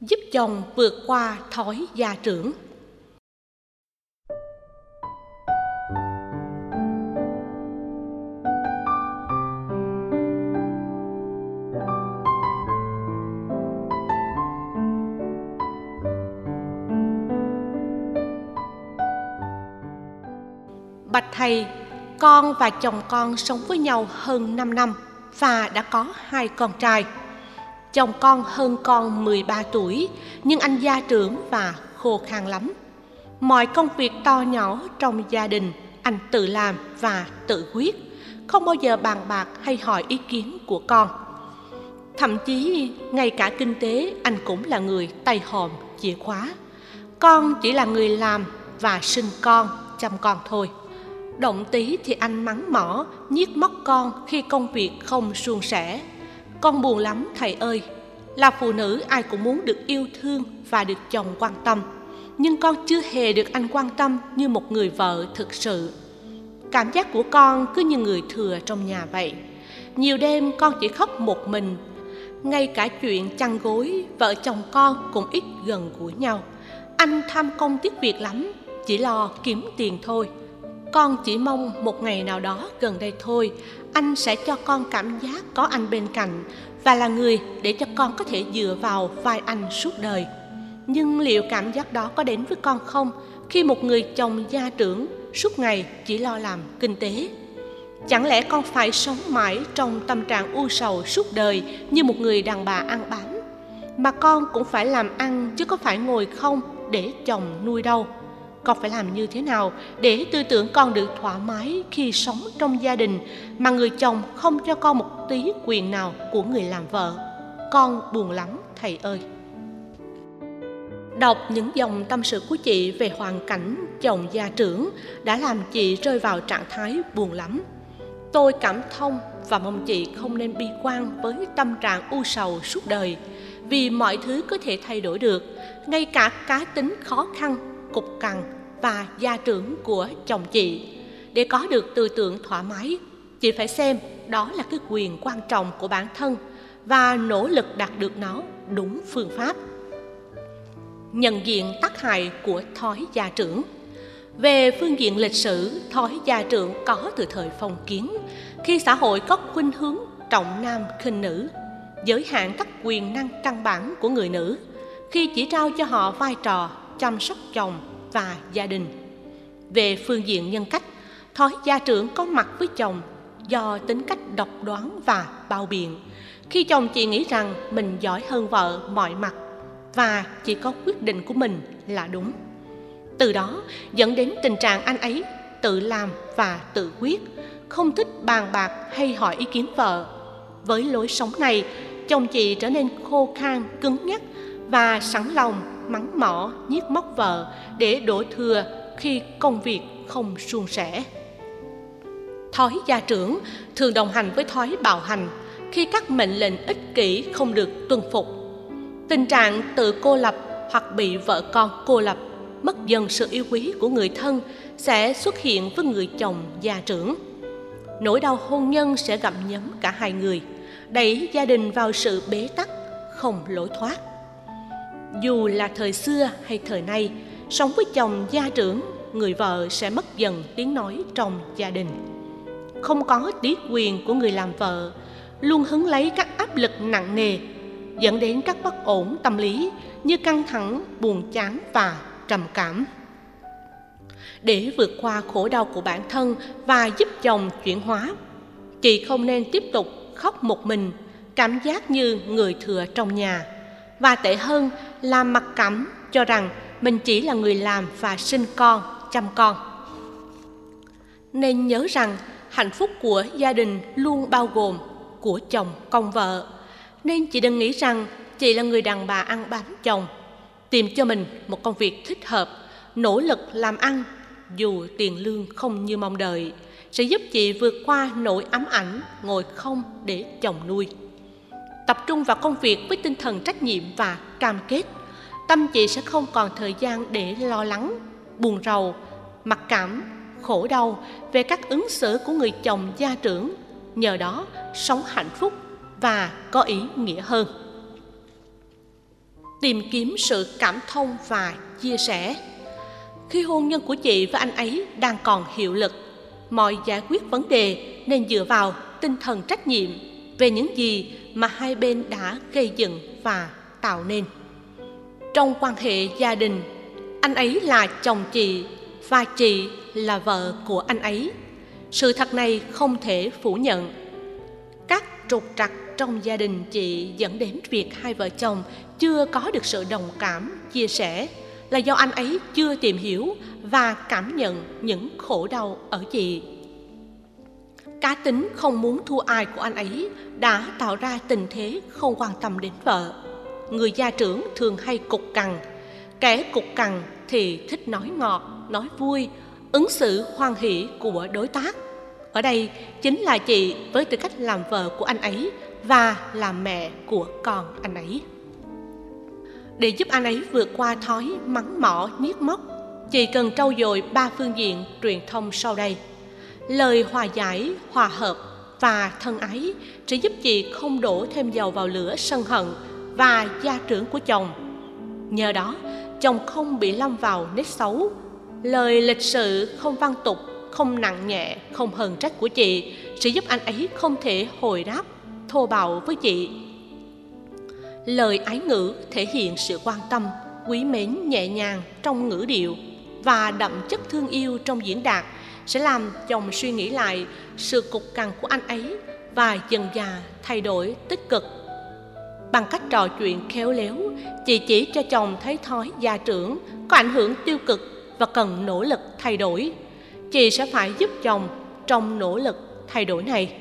giúp chồng vượt qua thói gia trưởng Bạch thầy, con và chồng con sống với nhau hơn 5 năm và đã có hai con trai. Chồng con hơn con 13 tuổi, nhưng anh gia trưởng và khô khan lắm. Mọi công việc to nhỏ trong gia đình anh tự làm và tự quyết, không bao giờ bàn bạc hay hỏi ý kiến của con. Thậm chí ngay cả kinh tế anh cũng là người tay hòm chìa khóa. Con chỉ là người làm và sinh con, chăm con thôi. Động tí thì anh mắng mỏ, nhiếc móc con khi công việc không suôn sẻ. Con buồn lắm thầy ơi, là phụ nữ ai cũng muốn được yêu thương và được chồng quan tâm. Nhưng con chưa hề được anh quan tâm như một người vợ thực sự. Cảm giác của con cứ như người thừa trong nhà vậy. Nhiều đêm con chỉ khóc một mình. Ngay cả chuyện chăn gối, vợ chồng con cũng ít gần gũi nhau. Anh tham công tiếc việc lắm, chỉ lo kiếm tiền thôi con chỉ mong một ngày nào đó gần đây thôi anh sẽ cho con cảm giác có anh bên cạnh và là người để cho con có thể dựa vào vai anh suốt đời. Nhưng liệu cảm giác đó có đến với con không khi một người chồng gia trưởng suốt ngày chỉ lo làm kinh tế? Chẳng lẽ con phải sống mãi trong tâm trạng u sầu suốt đời như một người đàn bà ăn bám? Mà con cũng phải làm ăn chứ có phải ngồi không để chồng nuôi đâu con phải làm như thế nào để tư tưởng con được thoải mái khi sống trong gia đình mà người chồng không cho con một tí quyền nào của người làm vợ? Con buồn lắm, thầy ơi. Đọc những dòng tâm sự của chị về hoàn cảnh chồng gia trưởng đã làm chị rơi vào trạng thái buồn lắm. Tôi cảm thông và mong chị không nên bi quan với tâm trạng u sầu suốt đời, vì mọi thứ có thể thay đổi được, ngay cả cá tính khó khăn cục cằn và gia trưởng của chồng chị. Để có được tư tưởng thoải mái, chị phải xem đó là cái quyền quan trọng của bản thân và nỗ lực đạt được nó đúng phương pháp. Nhận diện tác hại của thói gia trưởng. Về phương diện lịch sử, thói gia trưởng có từ thời phong kiến, khi xã hội có khuynh hướng trọng nam khinh nữ, giới hạn các quyền năng căn bản của người nữ. Khi chỉ trao cho họ vai trò chăm sóc chồng và gia đình. Về phương diện nhân cách, thói gia trưởng có mặt với chồng do tính cách độc đoán và bao biện. Khi chồng chị nghĩ rằng mình giỏi hơn vợ mọi mặt và chỉ có quyết định của mình là đúng. Từ đó dẫn đến tình trạng anh ấy tự làm và tự quyết, không thích bàn bạc hay hỏi ý kiến vợ. Với lối sống này, chồng chị trở nên khô khan, cứng nhắc và sẵn lòng mắng mỏ, nhiếc móc vợ để đổ thừa khi công việc không suôn sẻ. Thói gia trưởng thường đồng hành với thói bạo hành khi các mệnh lệnh ích kỷ không được tuân phục. Tình trạng tự cô lập hoặc bị vợ con cô lập mất dần sự yêu quý của người thân sẽ xuất hiện với người chồng gia trưởng. Nỗi đau hôn nhân sẽ gặm nhấm cả hai người, đẩy gia đình vào sự bế tắc, không lối thoát dù là thời xưa hay thời nay, sống với chồng gia trưởng, người vợ sẽ mất dần tiếng nói trong gia đình. Không có tí quyền của người làm vợ, luôn hứng lấy các áp lực nặng nề, dẫn đến các bất ổn tâm lý như căng thẳng, buồn chán và trầm cảm. Để vượt qua khổ đau của bản thân và giúp chồng chuyển hóa, chị không nên tiếp tục khóc một mình, cảm giác như người thừa trong nhà. Và tệ hơn là mặc cảm cho rằng mình chỉ là người làm và sinh con, chăm con. Nên nhớ rằng hạnh phúc của gia đình luôn bao gồm của chồng công vợ. Nên chị đừng nghĩ rằng chị là người đàn bà ăn bám chồng. Tìm cho mình một công việc thích hợp, nỗ lực làm ăn, dù tiền lương không như mong đợi, sẽ giúp chị vượt qua nỗi ám ảnh ngồi không để chồng nuôi tập trung vào công việc với tinh thần trách nhiệm và cam kết. Tâm chị sẽ không còn thời gian để lo lắng, buồn rầu, mặc cảm, khổ đau về các ứng xử của người chồng gia trưởng, nhờ đó sống hạnh phúc và có ý nghĩa hơn. Tìm kiếm sự cảm thông và chia sẻ. Khi hôn nhân của chị với anh ấy đang còn hiệu lực, mọi giải quyết vấn đề nên dựa vào tinh thần trách nhiệm về những gì mà hai bên đã gây dựng và tạo nên. Trong quan hệ gia đình, anh ấy là chồng chị và chị là vợ của anh ấy. Sự thật này không thể phủ nhận. Các trục trặc trong gia đình chị dẫn đến việc hai vợ chồng chưa có được sự đồng cảm, chia sẻ là do anh ấy chưa tìm hiểu và cảm nhận những khổ đau ở chị cá tính không muốn thua ai của anh ấy đã tạo ra tình thế không quan tâm đến vợ. Người gia trưởng thường hay cục cằn. Kẻ cục cằn thì thích nói ngọt, nói vui, ứng xử hoan hỷ của đối tác. Ở đây chính là chị với tư cách làm vợ của anh ấy và làm mẹ của con anh ấy. Để giúp anh ấy vượt qua thói mắng mỏ, nhiếc móc chị cần trau dồi ba phương diện truyền thông sau đây lời hòa giải, hòa hợp và thân ái sẽ giúp chị không đổ thêm dầu vào lửa sân hận và gia trưởng của chồng. Nhờ đó, chồng không bị lâm vào nét xấu. Lời lịch sự không văn tục, không nặng nhẹ, không hờn trách của chị sẽ giúp anh ấy không thể hồi đáp, thô bạo với chị. Lời ái ngữ thể hiện sự quan tâm, quý mến nhẹ nhàng trong ngữ điệu và đậm chất thương yêu trong diễn đạt sẽ làm chồng suy nghĩ lại sự cục cằn của anh ấy và dần dà thay đổi tích cực. Bằng cách trò chuyện khéo léo, chị chỉ cho chồng thấy thói gia trưởng có ảnh hưởng tiêu cực và cần nỗ lực thay đổi. Chị sẽ phải giúp chồng trong nỗ lực thay đổi này.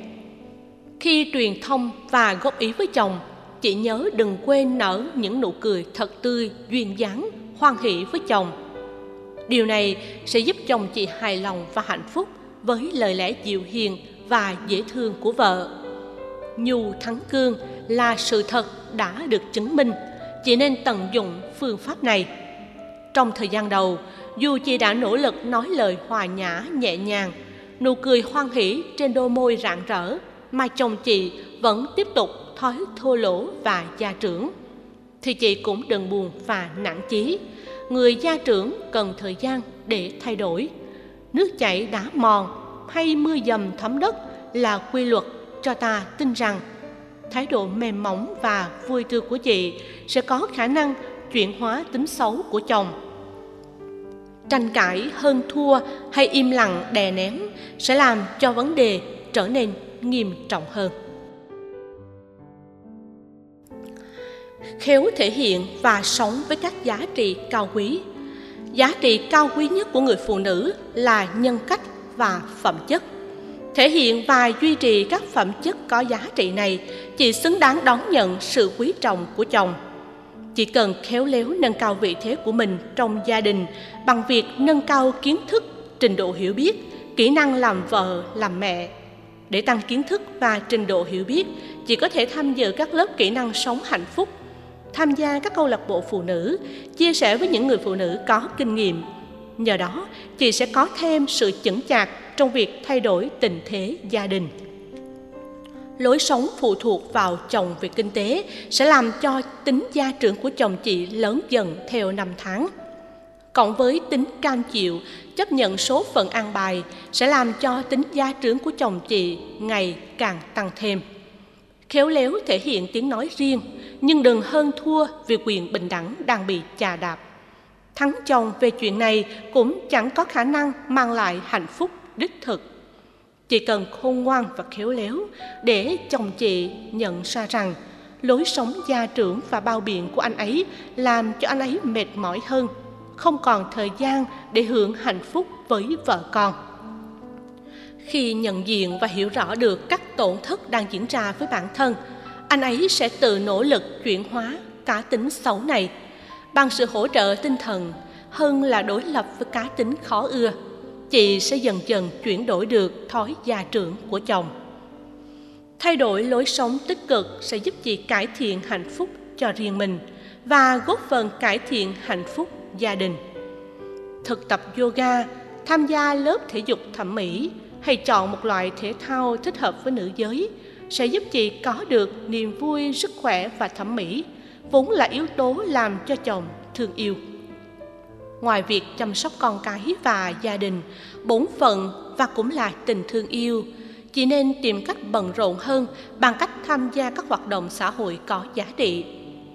Khi truyền thông và góp ý với chồng, chị nhớ đừng quên nở những nụ cười thật tươi, duyên dáng, hoan hỷ với chồng điều này sẽ giúp chồng chị hài lòng và hạnh phúc với lời lẽ dịu hiền và dễ thương của vợ. Nhu thắng cương là sự thật đã được chứng minh. Chị nên tận dụng phương pháp này. Trong thời gian đầu, dù chị đã nỗ lực nói lời hòa nhã, nhẹ nhàng, nụ cười hoan hỷ trên đôi môi rạng rỡ, mà chồng chị vẫn tiếp tục thói thô lỗ và gia trưởng, thì chị cũng đừng buồn và nản chí người gia trưởng cần thời gian để thay đổi. Nước chảy đá mòn hay mưa dầm thấm đất là quy luật cho ta tin rằng thái độ mềm mỏng và vui tươi của chị sẽ có khả năng chuyển hóa tính xấu của chồng. Tranh cãi, hơn thua hay im lặng đè nén sẽ làm cho vấn đề trở nên nghiêm trọng hơn. Khéo thể hiện và sống với các giá trị cao quý. Giá trị cao quý nhất của người phụ nữ là nhân cách và phẩm chất. Thể hiện và duy trì các phẩm chất có giá trị này chỉ xứng đáng đón nhận sự quý trọng của chồng. Chỉ cần khéo léo nâng cao vị thế của mình trong gia đình bằng việc nâng cao kiến thức, trình độ hiểu biết, kỹ năng làm vợ, làm mẹ. Để tăng kiến thức và trình độ hiểu biết, chị có thể tham dự các lớp kỹ năng sống hạnh phúc tham gia các câu lạc bộ phụ nữ, chia sẻ với những người phụ nữ có kinh nghiệm. Nhờ đó, chị sẽ có thêm sự chững chạc trong việc thay đổi tình thế gia đình. Lối sống phụ thuộc vào chồng về kinh tế sẽ làm cho tính gia trưởng của chồng chị lớn dần theo năm tháng. Cộng với tính cam chịu, chấp nhận số phận an bài sẽ làm cho tính gia trưởng của chồng chị ngày càng tăng thêm khéo léo thể hiện tiếng nói riêng, nhưng đừng hơn thua vì quyền bình đẳng đang bị chà đạp. Thắng chồng về chuyện này cũng chẳng có khả năng mang lại hạnh phúc đích thực. Chỉ cần khôn ngoan và khéo léo để chồng chị nhận ra rằng lối sống gia trưởng và bao biện của anh ấy làm cho anh ấy mệt mỏi hơn, không còn thời gian để hưởng hạnh phúc với vợ con khi nhận diện và hiểu rõ được các tổn thất đang diễn ra với bản thân, anh ấy sẽ tự nỗ lực chuyển hóa cá tính xấu này. Bằng sự hỗ trợ tinh thần hơn là đối lập với cá tính khó ưa. Chị sẽ dần dần chuyển đổi được thói gia trưởng của chồng. Thay đổi lối sống tích cực sẽ giúp chị cải thiện hạnh phúc cho riêng mình và góp phần cải thiện hạnh phúc gia đình. Thực tập yoga, tham gia lớp thể dục thẩm mỹ hay chọn một loại thể thao thích hợp với nữ giới, sẽ giúp chị có được niềm vui, sức khỏe và thẩm mỹ, vốn là yếu tố làm cho chồng thương yêu. Ngoài việc chăm sóc con cái và gia đình, bổn phận và cũng là tình thương yêu, chị nên tìm cách bận rộn hơn bằng cách tham gia các hoạt động xã hội có giá trị.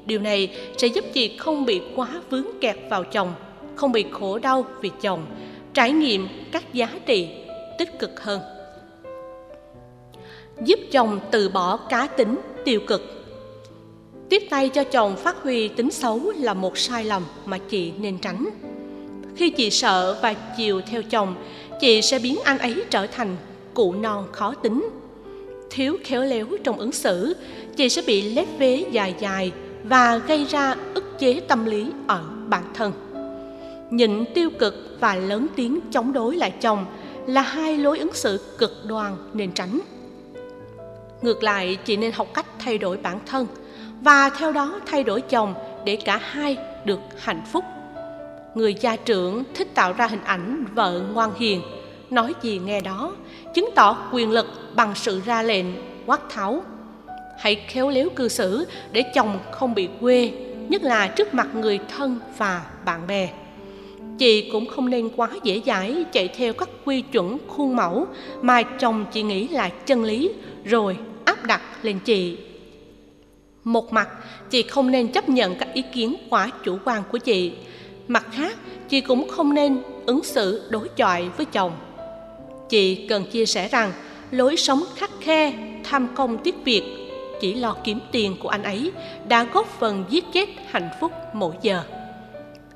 Điều này sẽ giúp chị không bị quá vướng kẹt vào chồng, không bị khổ đau vì chồng, trải nghiệm các giá trị tích cực hơn. Giúp chồng từ bỏ cá tính tiêu cực. Tiếp tay cho chồng phát huy tính xấu là một sai lầm mà chị nên tránh. Khi chị sợ và chiều theo chồng, chị sẽ biến anh ấy trở thành cụ non khó tính. Thiếu khéo léo trong ứng xử, chị sẽ bị lép vế dài dài và gây ra ức chế tâm lý ở bản thân. Nhịn tiêu cực và lớn tiếng chống đối lại chồng là hai lối ứng xử cực đoan nên tránh. Ngược lại, chị nên học cách thay đổi bản thân và theo đó thay đổi chồng để cả hai được hạnh phúc. Người gia trưởng thích tạo ra hình ảnh vợ ngoan hiền, nói gì nghe đó, chứng tỏ quyền lực bằng sự ra lệnh, quát tháo. Hãy khéo léo cư xử để chồng không bị quê, nhất là trước mặt người thân và bạn bè chị cũng không nên quá dễ dãi chạy theo các quy chuẩn khuôn mẫu mà chồng chị nghĩ là chân lý, rồi áp đặt lên chị. Một mặt, chị không nên chấp nhận các ý kiến quá chủ quan của chị. Mặt khác, chị cũng không nên ứng xử đối chọi với chồng. Chị cần chia sẻ rằng, lối sống khắc khe, tham công tiếc việc, chỉ lo kiếm tiền của anh ấy đã góp phần giết chết hạnh phúc mỗi giờ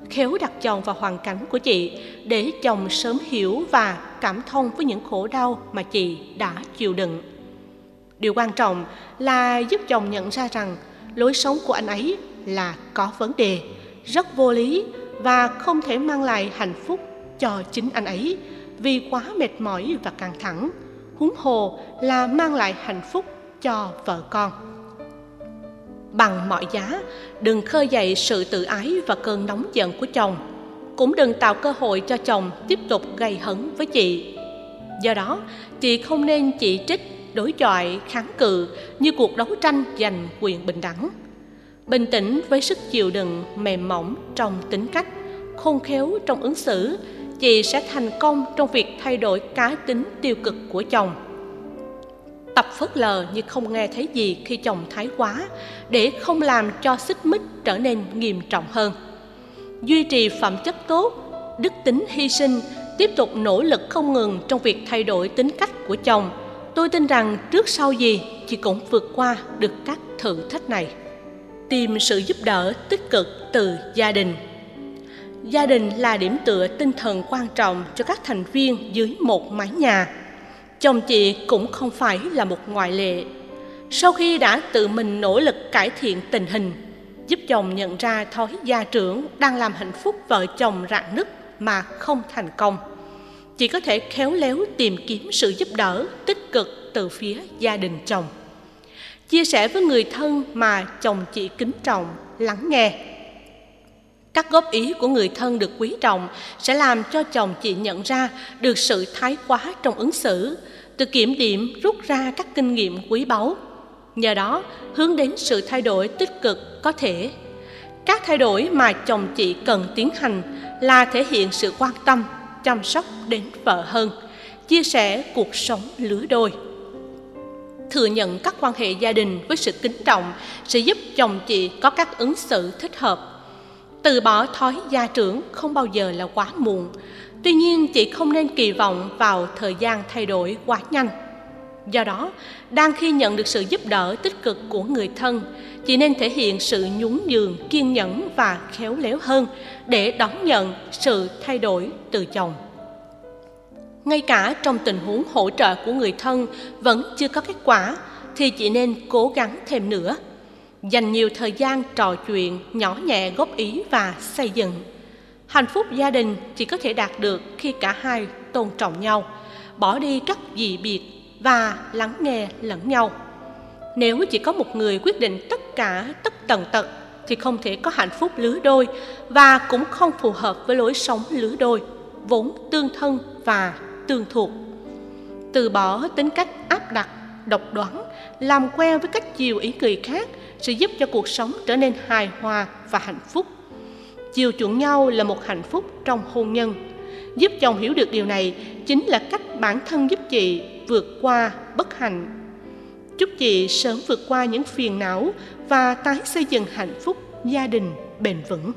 khéo đặt chồng vào hoàn cảnh của chị để chồng sớm hiểu và cảm thông với những khổ đau mà chị đã chịu đựng. Điều quan trọng là giúp chồng nhận ra rằng lối sống của anh ấy là có vấn đề, rất vô lý và không thể mang lại hạnh phúc cho chính anh ấy vì quá mệt mỏi và căng thẳng, huống hồ là mang lại hạnh phúc cho vợ con bằng mọi giá. Đừng khơi dậy sự tự ái và cơn nóng giận của chồng. Cũng đừng tạo cơ hội cho chồng tiếp tục gây hấn với chị. Do đó, chị không nên chỉ trích, đối chọi kháng cự như cuộc đấu tranh giành quyền bình đẳng. Bình tĩnh với sức chịu đựng mềm mỏng trong tính cách, khôn khéo trong ứng xử, chị sẽ thành công trong việc thay đổi cá tính tiêu cực của chồng tập phớt lờ như không nghe thấy gì khi chồng thái quá, để không làm cho xích mích trở nên nghiêm trọng hơn. Duy trì phẩm chất tốt, đức tính hy sinh, tiếp tục nỗ lực không ngừng trong việc thay đổi tính cách của chồng. Tôi tin rằng trước sau gì chị cũng vượt qua được các thử thách này. Tìm sự giúp đỡ tích cực từ gia đình. Gia đình là điểm tựa tinh thần quan trọng cho các thành viên dưới một mái nhà chồng chị cũng không phải là một ngoại lệ. Sau khi đã tự mình nỗ lực cải thiện tình hình, giúp chồng nhận ra thói gia trưởng đang làm hạnh phúc vợ chồng rạn nứt mà không thành công. Chị có thể khéo léo tìm kiếm sự giúp đỡ tích cực từ phía gia đình chồng. Chia sẻ với người thân mà chồng chị kính trọng, lắng nghe các góp ý của người thân được quý trọng sẽ làm cho chồng chị nhận ra được sự thái quá trong ứng xử. Từ kiểm điểm, rút ra các kinh nghiệm quý báu. Nhờ đó, hướng đến sự thay đổi tích cực có thể. Các thay đổi mà chồng chị cần tiến hành là thể hiện sự quan tâm, chăm sóc đến vợ hơn, chia sẻ cuộc sống lứa đôi. Thừa nhận các quan hệ gia đình với sự kính trọng sẽ giúp chồng chị có các ứng xử thích hợp từ bỏ thói gia trưởng không bao giờ là quá muộn. Tuy nhiên, chị không nên kỳ vọng vào thời gian thay đổi quá nhanh. Do đó, đang khi nhận được sự giúp đỡ tích cực của người thân, chị nên thể hiện sự nhún nhường, kiên nhẫn và khéo léo hơn để đón nhận sự thay đổi từ chồng. Ngay cả trong tình huống hỗ trợ của người thân vẫn chưa có kết quả, thì chị nên cố gắng thêm nữa dành nhiều thời gian trò chuyện nhỏ nhẹ góp ý và xây dựng. Hạnh phúc gia đình chỉ có thể đạt được khi cả hai tôn trọng nhau, bỏ đi các dị biệt và lắng nghe lẫn nhau. Nếu chỉ có một người quyết định tất cả, tất tần tật, thì không thể có hạnh phúc lứa đôi và cũng không phù hợp với lối sống lứa đôi, vốn tương thân và tương thuộc. Từ bỏ tính cách áp đặt, độc đoán, làm quen với cách chiều ý người khác sẽ giúp cho cuộc sống trở nên hài hòa và hạnh phúc. Chiều chuộng nhau là một hạnh phúc trong hôn nhân. Giúp chồng hiểu được điều này chính là cách bản thân giúp chị vượt qua bất hạnh. Chúc chị sớm vượt qua những phiền não và tái xây dựng hạnh phúc gia đình bền vững.